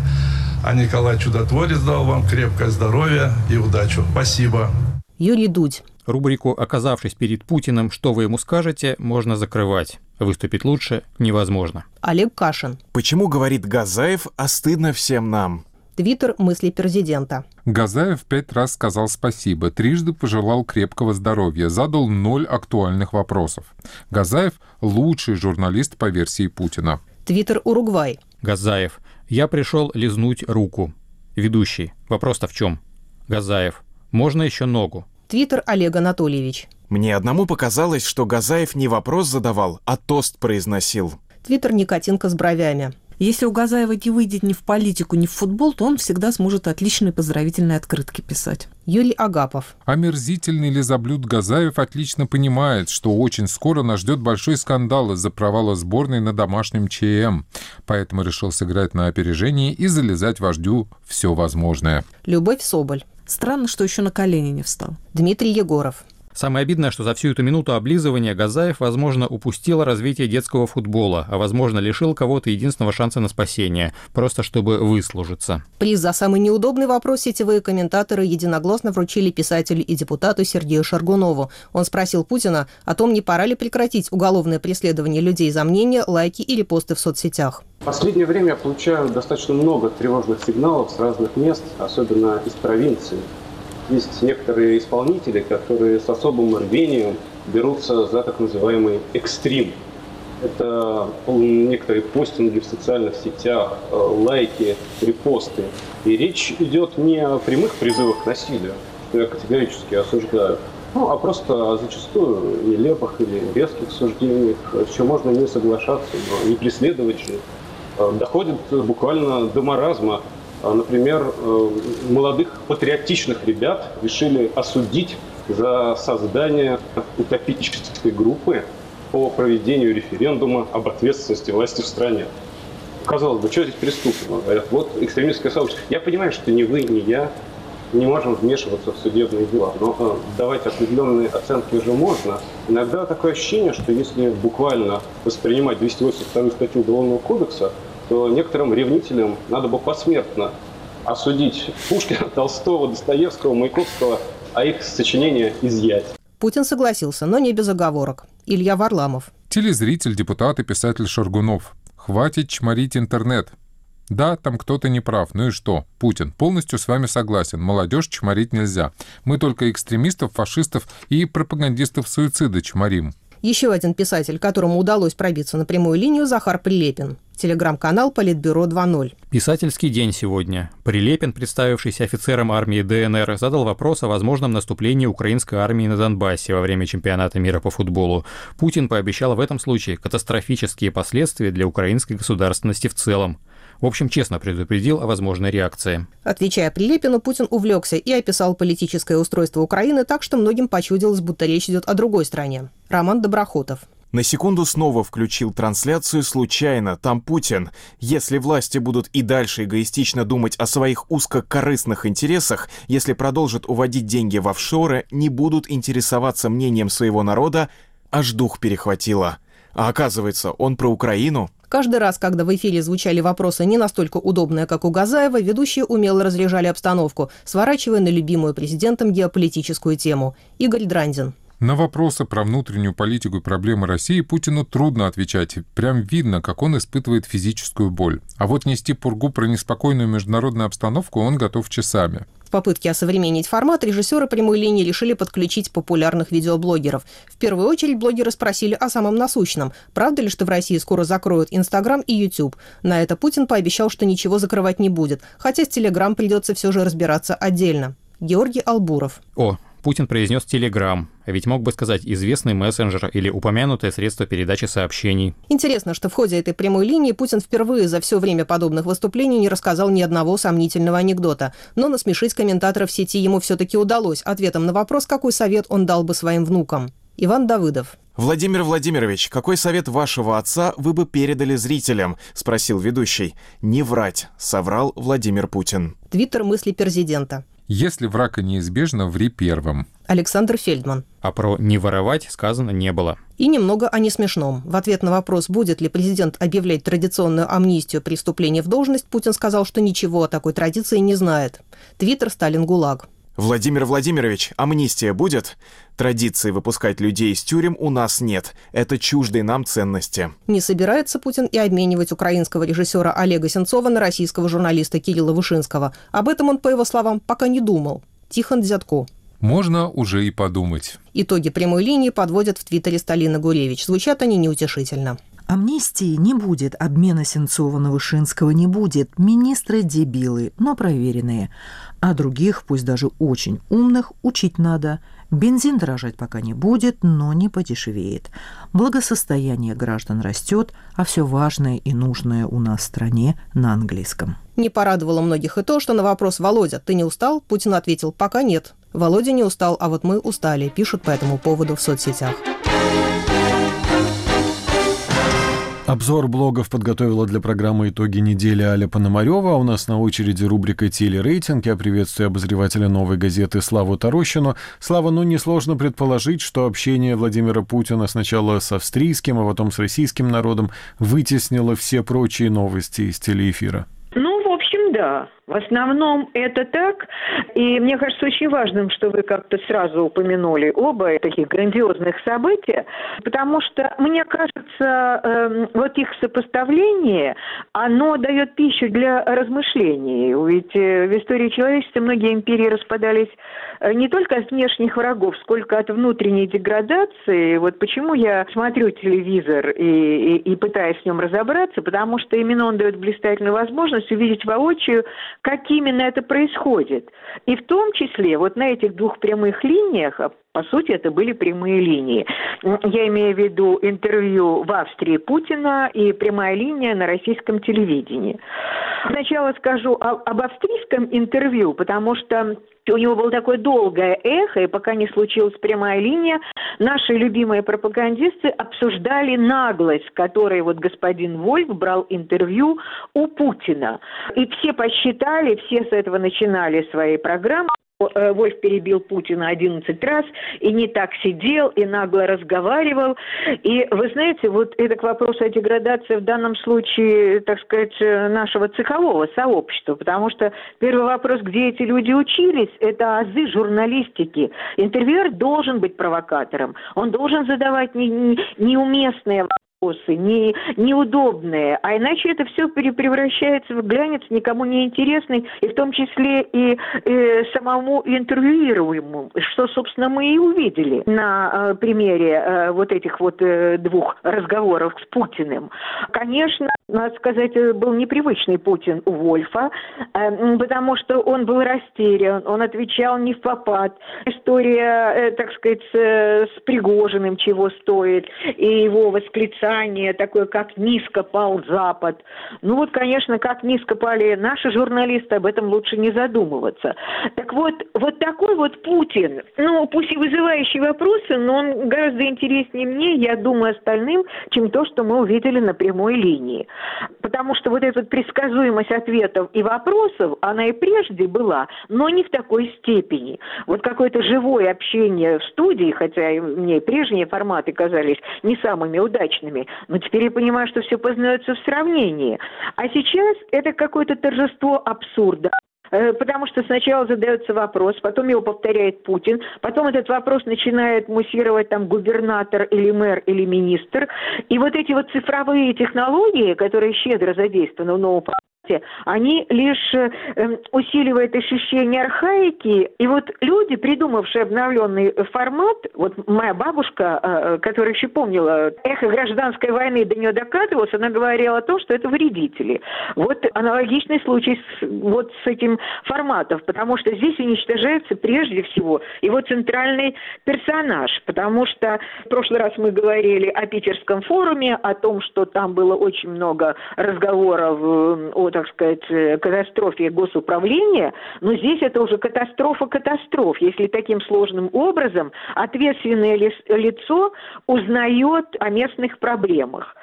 А Николай Чудотворец дал вам крепкое здоровье и удачу. Спасибо. Юрий Дудь. Рубрику «Оказавшись перед Путиным, что вы ему скажете?» можно закрывать. Выступить лучше невозможно. Олег Кашин. Почему говорит Газаев, а стыдно всем нам? Твиттер мысли президента. Газаев пять раз сказал спасибо, трижды пожелал крепкого здоровья, задал ноль актуальных вопросов. Газаев – лучший журналист по версии Путина. Твиттер Уругвай. Газаев. Я пришел лизнуть руку. Ведущий. Вопрос-то в чем? Газаев. Можно еще ногу? Твиттер Олег Анатольевич. Мне одному показалось, что Газаев не вопрос задавал, а тост произносил. Твиттер Никотинка с бровями. Если у Газаева не выйдет ни в политику, ни в футбол, то он всегда сможет отличные поздравительные открытки писать. Юрий Агапов. Омерзительный лизоблюд Газаев отлично понимает, что очень скоро нас ждет большой скандал из-за провала сборной на домашнем ЧМ. Поэтому решил сыграть на опережение и залезать вождю все возможное. Любовь Соболь. Странно, что еще на колени не встал. Дмитрий Егоров. Самое обидное, что за всю эту минуту облизывания Газаев, возможно, упустил развитие детского футбола, а, возможно, лишил кого-то единственного шанса на спасение, просто чтобы выслужиться. Приз за самый неудобный вопрос сетевые комментаторы единогласно вручили писателю и депутату Сергею Шаргунову. Он спросил Путина о том, не пора ли прекратить уголовное преследование людей за мнение, лайки или посты в соцсетях. В последнее время я получаю достаточно много тревожных сигналов с разных мест, особенно из провинции есть некоторые исполнители, которые с особым рвением берутся за так называемый экстрим. Это некоторые постинги в социальных сетях, э, лайки, репосты. И речь идет не о прямых призывах к насилию, что я категорически осуждаю, ну, а просто зачастую нелепых или резких суждениях, чем можно не соглашаться, но не преследовать же. Э, доходит буквально до маразма например, э, молодых патриотичных ребят решили осудить за создание утопической группы по проведению референдума об ответственности власти в стране. Казалось бы, что здесь преступного? Вот экстремистское сообщество. Я понимаю, что ни вы, ни я не можем вмешиваться в судебные дела, но э, давать определенные оценки же можно. Иногда такое ощущение, что если буквально воспринимать 282 статью Уголовного кодекса, то некоторым ревнителям надо бы посмертно осудить Пушкина, Толстого, Достоевского, Маяковского, а их сочинения изъять. Путин согласился, но не без оговорок. Илья Варламов. Телезритель, депутат и писатель Шаргунов. Хватит чморить интернет. Да, там кто-то не прав. Ну и что? Путин. Полностью с вами согласен. Молодежь чморить нельзя. Мы только экстремистов, фашистов и пропагандистов суицида чморим. Еще один писатель, которому удалось пробиться на прямую линию, Захар Прилепин. Телеграм-канал Политбюро 2.0. Писательский день сегодня. Прилепин, представившийся офицером армии ДНР, задал вопрос о возможном наступлении украинской армии на Донбассе во время чемпионата мира по футболу. Путин пообещал в этом случае катастрофические последствия для украинской государственности в целом. В общем, честно предупредил о возможной реакции. Отвечая Прилепину, Путин увлекся и описал политическое устройство Украины так, что многим почудилось, будто речь идет о другой стране. Роман Доброхотов. На секунду снова включил трансляцию случайно. Там Путин. Если власти будут и дальше эгоистично думать о своих узкокорыстных интересах, если продолжат уводить деньги в офшоры, не будут интересоваться мнением своего народа, аж дух перехватило. А оказывается, он про Украину. Каждый раз, когда в эфире звучали вопросы не настолько удобные, как у Газаева, ведущие умело разряжали обстановку, сворачивая на любимую президентом геополитическую тему. Игорь Драндин. На вопросы про внутреннюю политику и проблемы России Путину трудно отвечать. Прям видно, как он испытывает физическую боль. А вот нести пургу про неспокойную международную обстановку он готов часами. В попытке осовременить формат режиссеры прямой линии решили подключить популярных видеоблогеров. В первую очередь блогеры спросили о самом насущном. Правда ли, что в России скоро закроют Инстаграм и Ютуб? На это Путин пообещал, что ничего закрывать не будет, хотя с Телеграм придется все же разбираться отдельно. Георгий Албуров. О, Путин произнес Телеграм, а ведь мог бы сказать известный мессенджер или упомянутое средство передачи сообщений. Интересно, что в ходе этой прямой линии Путин впервые за все время подобных выступлений не рассказал ни одного сомнительного анекдота. Но насмешить комментаторов сети ему все-таки удалось ответом на вопрос, какой совет он дал бы своим внукам. Иван Давыдов. «Владимир Владимирович, какой совет вашего отца вы бы передали зрителям?» – спросил ведущий. «Не врать», – соврал Владимир Путин. Твиттер мысли президента. Если враг и неизбежно, ври первым. Александр Фельдман. А про «не воровать» сказано не было. И немного о несмешном. В ответ на вопрос, будет ли президент объявлять традиционную амнистию при вступлении в должность, Путин сказал, что ничего о такой традиции не знает. Твиттер Сталин ГУЛАГ. Владимир Владимирович, амнистия будет? Традиции выпускать людей из тюрем у нас нет. Это чуждые нам ценности. Не собирается Путин и обменивать украинского режиссера Олега Сенцова на российского журналиста Кирилла Вышинского. Об этом он, по его словам, пока не думал. Тихон Дзятко. Можно уже и подумать. Итоги прямой линии подводят в твиттере Сталина Гуревич. Звучат они неутешительно. Амнистии не будет, обмена Сенцова на Вышинского не будет. Министры дебилы, но проверенные. А других, пусть даже очень умных, учить надо. Бензин дорожать пока не будет, но не подешевеет. Благосостояние граждан растет, а все важное и нужное у нас в стране на английском. Не порадовало многих и то, что на вопрос «Володя, ты не устал?» Путин ответил «Пока нет». Володя не устал, а вот мы устали, пишут по этому поводу в соцсетях. Обзор блогов подготовила для программы «Итоги недели» Аля Пономарева. У нас на очереди рубрика «Телерейтинг». Я приветствую обозревателя «Новой газеты» Славу Тарощину. Слава, ну несложно предположить, что общение Владимира Путина сначала с австрийским, а потом с российским народом вытеснило все прочие новости из телеэфира. Да. В основном это так. И мне кажется очень важным, что вы как-то сразу упомянули оба таких грандиозных события, потому что, мне кажется, э, вот их сопоставление, оно дает пищу для размышлений. Ведь э, в истории человечества многие империи распадались э, не только от внешних врагов, сколько от внутренней деградации. Вот почему я смотрю телевизор и, и, и пытаюсь в нем разобраться, потому что именно он дает блистательную возможность увидеть воочию, как именно это происходит. И в том числе вот на этих двух прямых линиях, по сути, это были прямые линии. Я имею в виду интервью в Австрии Путина и прямая линия на российском телевидении. Сначала скажу об австрийском интервью, потому что у него было такое долгое эхо, и пока не случилась прямая линия, наши любимые пропагандисты обсуждали наглость, которой вот господин Вольф брал интервью у Путина. И все посчитали, все с этого начинали свои программы, Вольф перебил Путина 11 раз и не так сидел, и нагло разговаривал. И вы знаете, вот это к вопросу о деградации в данном случае, так сказать, нашего цехового сообщества, потому что первый вопрос, где эти люди учились, это азы журналистики. Интервьюер должен быть провокатором, он должен задавать не, не, неуместные вопросы не, неудобные, а иначе это все превращается в глянец никому не интересный, и в том числе и э, самому интервьюируемому, что, собственно, мы и увидели на э, примере э, вот этих вот э, двух разговоров с Путиным. Конечно, надо сказать, был непривычный Путин у Вольфа, э, потому что он был растерян, он отвечал не в попад. История, э, так сказать, с, Пригожиным чего стоит, и его восклицание такое, как низко пал Запад. Ну вот, конечно, как низко пали наши журналисты, об этом лучше не задумываться. Так вот, вот такой вот Путин, ну, пусть и вызывающий вопросы, но он гораздо интереснее мне, я думаю, остальным, чем то, что мы увидели на прямой линии. Потому что вот эта предсказуемость ответов и вопросов, она и прежде была, но не в такой степени. Вот какое-то живое общение в студии, хотя мне прежние форматы казались не самыми удачными, но теперь я понимаю, что все познается в сравнении. А сейчас это какое-то торжество абсурда. Э, потому что сначала задается вопрос, потом его повторяет Путин, потом этот вопрос начинает муссировать там губернатор или мэр или министр. И вот эти вот цифровые технологии, которые щедро задействованы в новом они лишь э, эм, усиливают ощущение архаики. И вот люди, придумавшие обновленный формат, вот моя бабушка, э, э, которая еще помнила эхо гражданской войны, до нее докатывалась, она говорила о том, что это вредители. Вот аналогичный случай с, вот с этим форматом, потому что здесь уничтожается прежде всего его центральный персонаж, потому что в прошлый раз мы говорили о Питерском форуме, о том, что там было очень много разговоров о так сказать, э, катастрофе госуправления, но здесь это уже катастрофа катастроф, если таким сложным образом ответственное лицо узнает о местных проблемах.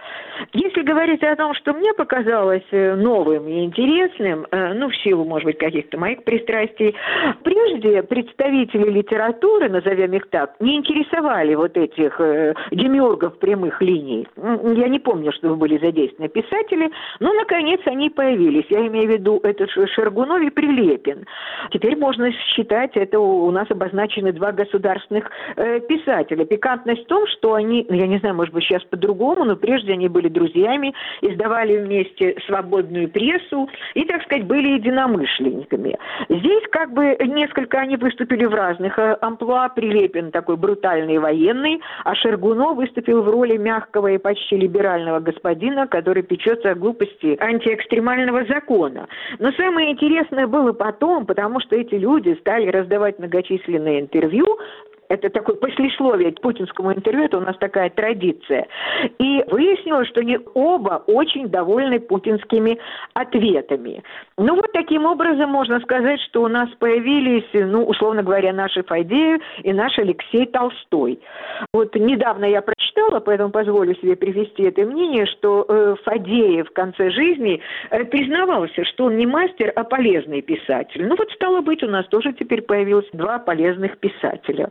Если говорить о том, что мне показалось э, новым и интересным, э, ну, в силу, может быть, каких-то моих пристрастий, прежде представители литературы, назовем их так, не интересовали вот этих демиургов прямых линий. Я не помню, чтобы были задействованы писатели, но, наконец, они появились появились. Я имею в виду этот Шергунов и Прилепин. Теперь можно считать, это у нас обозначены два государственных э, писателя. Пикантность в том, что они, ну, я не знаю, может быть, сейчас по-другому, но прежде они были друзьями, издавали вместе свободную прессу и, так сказать, были единомышленниками. Здесь как бы несколько они выступили в разных э, амплуа. Прилепин такой брутальный военный, а Шергунов выступил в роли мягкого и почти либерального господина, который печется о глупости антиэкстремального закона. Но самое интересное было потом, потому что эти люди стали раздавать многочисленные интервью, это такое послесловие к путинскому интервью, это у нас такая традиция. И выяснилось, что они оба очень довольны путинскими ответами. Ну вот таким образом можно сказать, что у нас появились, ну, условно говоря, наши Фадеев и наш Алексей Толстой. Вот недавно я прочитала, поэтому позволю себе привести это мнение, что э, Фадеев в конце жизни э, признавался, что он не мастер, а полезный писатель. Ну вот стало быть, у нас тоже теперь появилось два полезных писателя.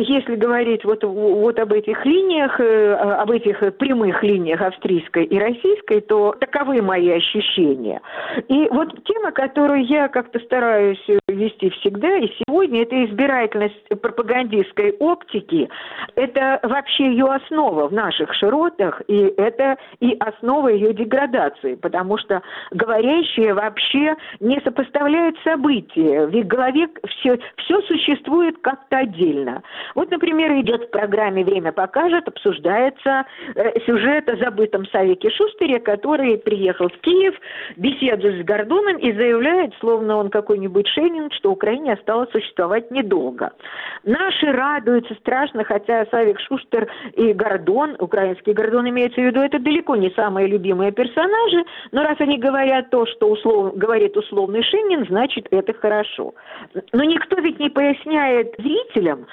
Если говорить вот, вот об этих линиях, э, об этих прямых линиях австрийской и российской, то таковы мои ощущения. И вот тема, которую я как-то стараюсь вести всегда и сегодня, это избирательность пропагандистской оптики. Это вообще ее основа в наших широтах, и это и основа ее деградации, потому что говорящие вообще не сопоставляют события. В их голове все, все существует как-то отдельно. Вот, например, идет в программе «Время покажет», обсуждается э, сюжет о забытом Савике Шустере, который приехал в Киев, беседует с Гордоном и заявляет, словно он какой-нибудь Шенин, что Украине осталось существовать недолго. Наши радуются страшно, хотя Савик Шустер и Гордон, украинский Гордон имеется в виду, это далеко не самые любимые персонажи, но раз они говорят то, что услов... говорит условный Шенин, значит это хорошо. Но никто ведь не поясняет зрителям,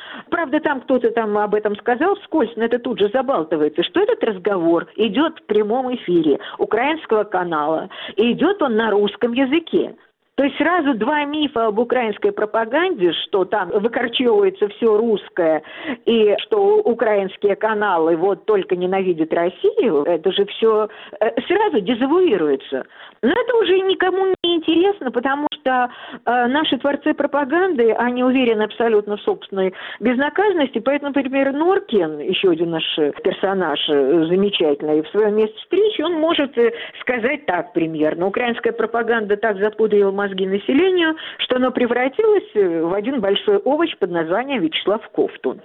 правда там кто-то там об этом сказал вскользь, но это тут же забалтывается, что этот разговор идет в прямом эфире украинского канала, и идет он на русском языке. То есть сразу два мифа об украинской пропаганде, что там выкорчевывается все русское, и что украинские каналы вот только ненавидят Россию, это же все э, сразу дезавуируется. Но это уже никому не интересно, потому что э, наши творцы пропаганды, они уверены абсолютно в собственной безнаказанности, поэтому, например, Норкин, еще один наш персонаж э, замечательный, в своем месте встречи, он может сказать так примерно. Украинская пропаганда так запудрила мозги населению, что оно превратилось э, в один большой овощ под названием Вячеслав Ковтун.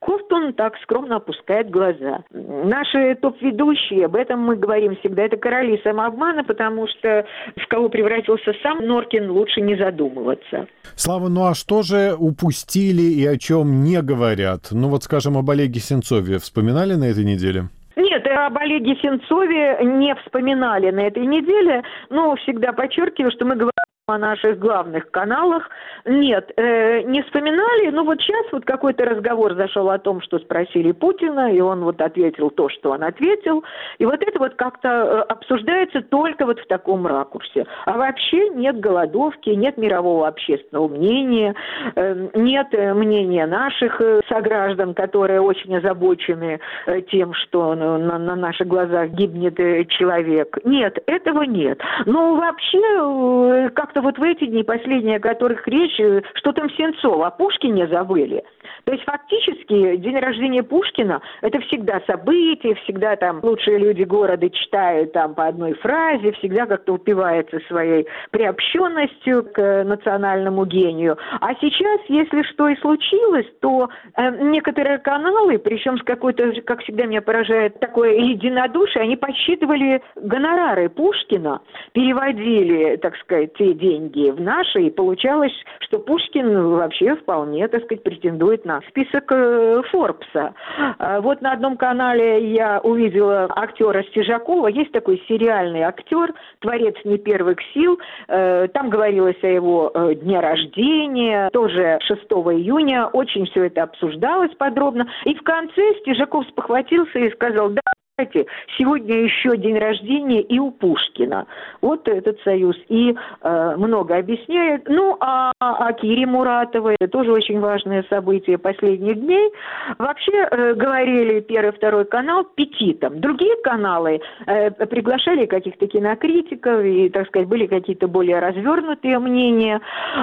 Ковтун так скромно опускает глаза. Наши топ-ведущие, об этом мы говорим всегда, это короли самообмана, потому что в кого превратился сам Норкин, лучше не задумываться. Слава, ну а что же упустили и о чем не говорят? Ну вот, скажем, об Олеге Сенцове вспоминали на этой неделе? Нет, об Олеге Сенцове не вспоминали на этой неделе, но всегда подчеркиваю, что мы говорим о наших главных каналах. Нет, э, не вспоминали, но вот сейчас вот какой-то разговор зашел о том, что спросили Путина, и он вот ответил то, что он ответил. И вот это вот как-то э, обсуждается только вот в таком ракурсе. А вообще нет голодовки, нет мирового общественного мнения, э, нет мнения наших э, сограждан, которые очень озабочены э, тем, что на, на наших глазах гибнет человек. Нет, этого нет. Но вообще э, как как-то вот в эти дни, последние, о которых речь, э, что там Сенцова, о Пушкине забыли. То есть фактически день рождения Пушкина – это всегда событие, всегда там лучшие люди города читают там по одной фразе, всегда как-то упивается своей приобщенностью к национальному гению. А сейчас, если что и случилось, то э, некоторые каналы, причем с какой-то, как всегда меня поражает, такое единодушие, они подсчитывали гонорары Пушкина, переводили, так сказать, те деньги в наши, и получалось, что Пушкин вообще вполне, так сказать, претендует на список э, Форбса. А вот на одном канале я увидела актера Стежакова, есть такой сериальный актер, творец не первых сил, э, там говорилось о его э, дне рождения, тоже 6 июня, очень все это обсуждалось подробно, и в конце Стежаков спохватился и сказал, да, знаете, сегодня еще день рождения и у Пушкина. Вот этот союз. И э, много объясняет. Ну, а о Кире Муратовой. Это тоже очень важное событие последних дней. Вообще э, говорили первый, второй канал петитом. Другие каналы э, приглашали каких-то кинокритиков, и, так сказать, были какие-то более развернутые мнения.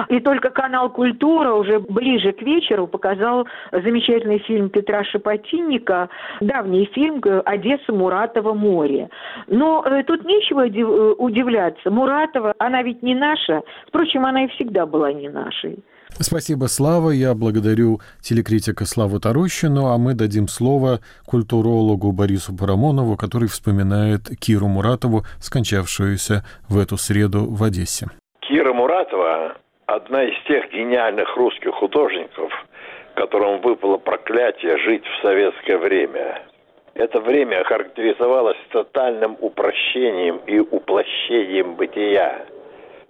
И только канал «Культура» уже ближе к вечеру показал замечательный фильм Петра Шепотинника, давний фильм «Одесса, Муратова, море». Но э, тут нечего э, удивляться. Муратова, она ведь не наша. Впрочем, она и всегда была не нашей. Спасибо, Слава. Я благодарю телекритика Славу Тарущину, а мы дадим слово культурологу Борису Парамонову, который вспоминает Киру Муратову, скончавшуюся в эту среду в Одессе. Кира Муратова – одна из тех гениальных русских художников, которым выпало проклятие жить в советское время. Это время характеризовалось тотальным упрощением и уплощением бытия –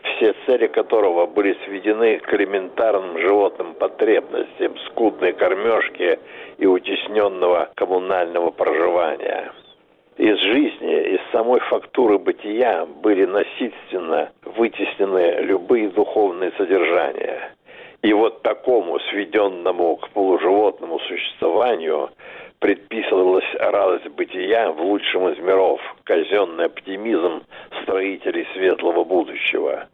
все цели которого были сведены к элементарным животным потребностям, скудной кормежки и утесненного коммунального проживания. Из жизни, из самой фактуры бытия были насильственно вытеснены любые духовные содержания. И вот такому сведенному к полуживотному существованию предписывалась радость бытия в лучшем из миров, казенный оптимизм строителей светлого будущего.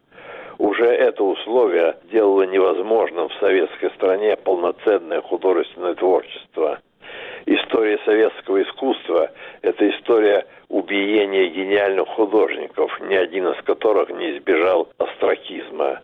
Уже это условие делало невозможным в советской стране полноценное художественное творчество. История советского искусства – это история убиения гениальных художников, ни один из которых не избежал астракизма.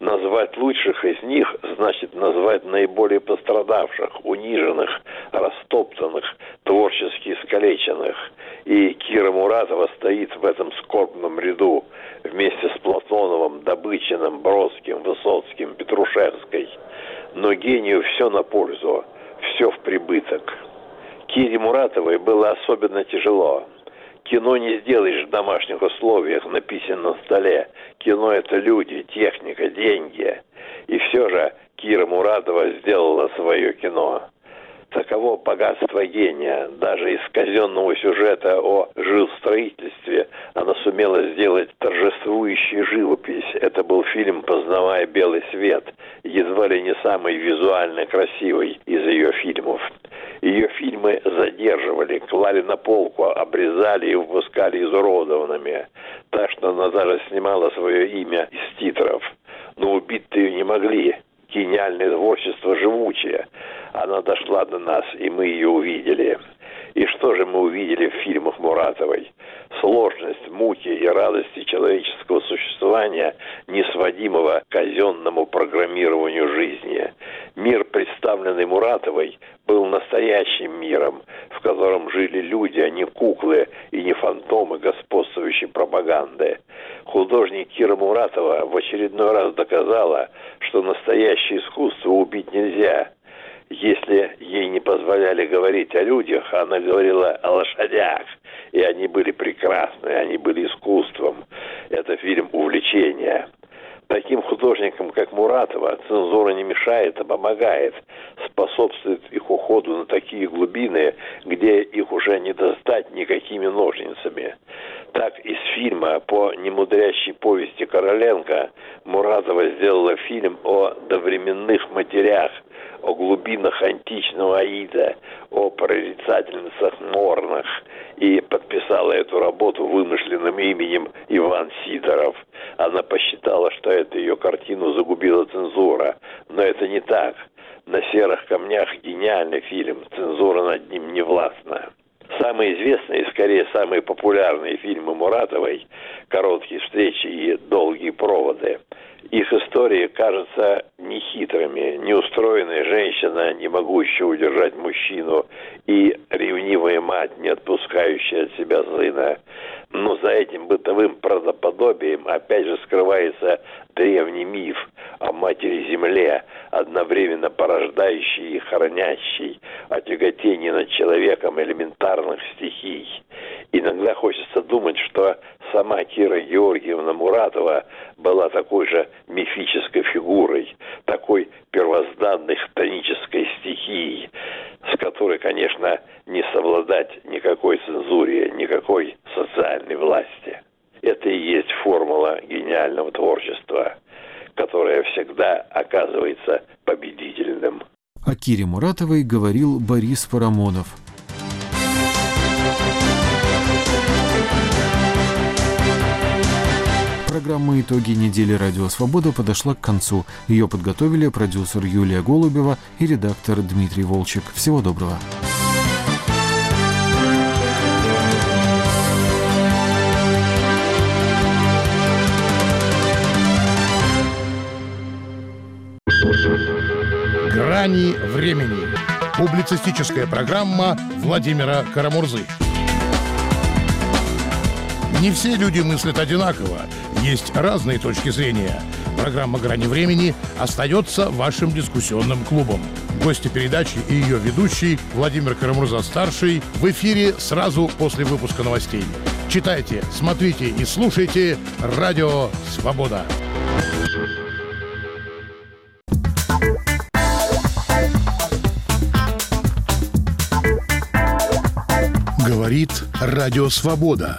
Назвать лучших из них значит назвать наиболее пострадавших, униженных, растоптанных, творчески искалеченных. И Кира Муратова стоит в этом скорбном ряду вместе с Платоновым, Добычиным, Бродским, Высоцким, Петрушевской. Но гению все на пользу, все в прибыток. Кире Муратовой было особенно тяжело. Кино не сделаешь в домашних условиях, на столе. Кино – это люди, техника, деньги. И все же Кира Муратова сделала свое кино. Таково богатство гения. Даже из казенного сюжета о жилстроительстве она сумела сделать торжествующую живопись. Это был фильм «Познавая белый свет», едва ли не самый визуально красивый из ее фильмов. Ее фильмы задерживали, клали на полку, обрезали и выпускали изуродованными. Так что она даже снимала свое имя из титров. Но убить-то ее не могли. Гениальное творчество живучее. Она дошла до нас, и мы ее увидели. И что же мы увидели в фильмах Муратовой? Сложность, муки и радости человеческого существования, несводимого казенному программированию жизни. Мир, представленный Муратовой, был настоящим миром, в котором жили люди, а не куклы и не фантомы господствующей пропаганды. Художник Кира Муратова в очередной раз доказала, что настоящее искусство убить нельзя – если ей не позволяли говорить о людях, она говорила о лошадях. И они были прекрасны, они были искусством. Это фильм увлечения. Таким художникам, как Муратова, цензура не мешает, а помогает, способствует их уходу на такие глубины, где их уже не достать никакими ножницами. Так из фильма по немудрящей повести Короленко Муратова сделала фильм о довременных матерях – о глубинах античного Аида, о прорицательницах Морнах и подписала эту работу вымышленным именем Иван Сидоров. Она посчитала, что эту ее картину загубила цензура, но это не так. На серых камнях гениальный фильм, цензура над ним не властна. Самые известные скорее, самые популярные фильмы Муратовой «Короткие встречи» и «Долгие проводы» их истории кажутся нехитрыми. Неустроенная женщина, не могущая удержать мужчину, и ревнивая мать, не отпускающая от себя сына. Но за этим бытовым правдоподобием опять же скрывается древний миф о матери-земле, одновременно порождающий и хранящий о тяготении над человеком элементарных стихий. Иногда хочется думать, что сама Кира Георгиевна Муратова была такой же мифической фигурой, такой первозданной хтонической стихией, с которой, конечно, не совладать никакой цензуре, никакой социальной власти. Это и есть формула гениального творчества, всегда всегда оказывается победительным. О Кире Муратовой говорил Борис Парамонов. Программа «Итоги недели Радио Свобода» подошла к концу. Ее подготовили продюсер Юлия Голубева и редактор Дмитрий Волчек. Всего доброго. «Грани времени». Публицистическая программа Владимира Карамурзы. Не все люди мыслят одинаково. Есть разные точки зрения. Программа «Грани времени» остается вашим дискуссионным клубом. Гости передачи и ее ведущий Владимир Карамурза-старший в эфире сразу после выпуска новостей. Читайте, смотрите и слушайте «Радио Свобода». Говорит Радио Свобода.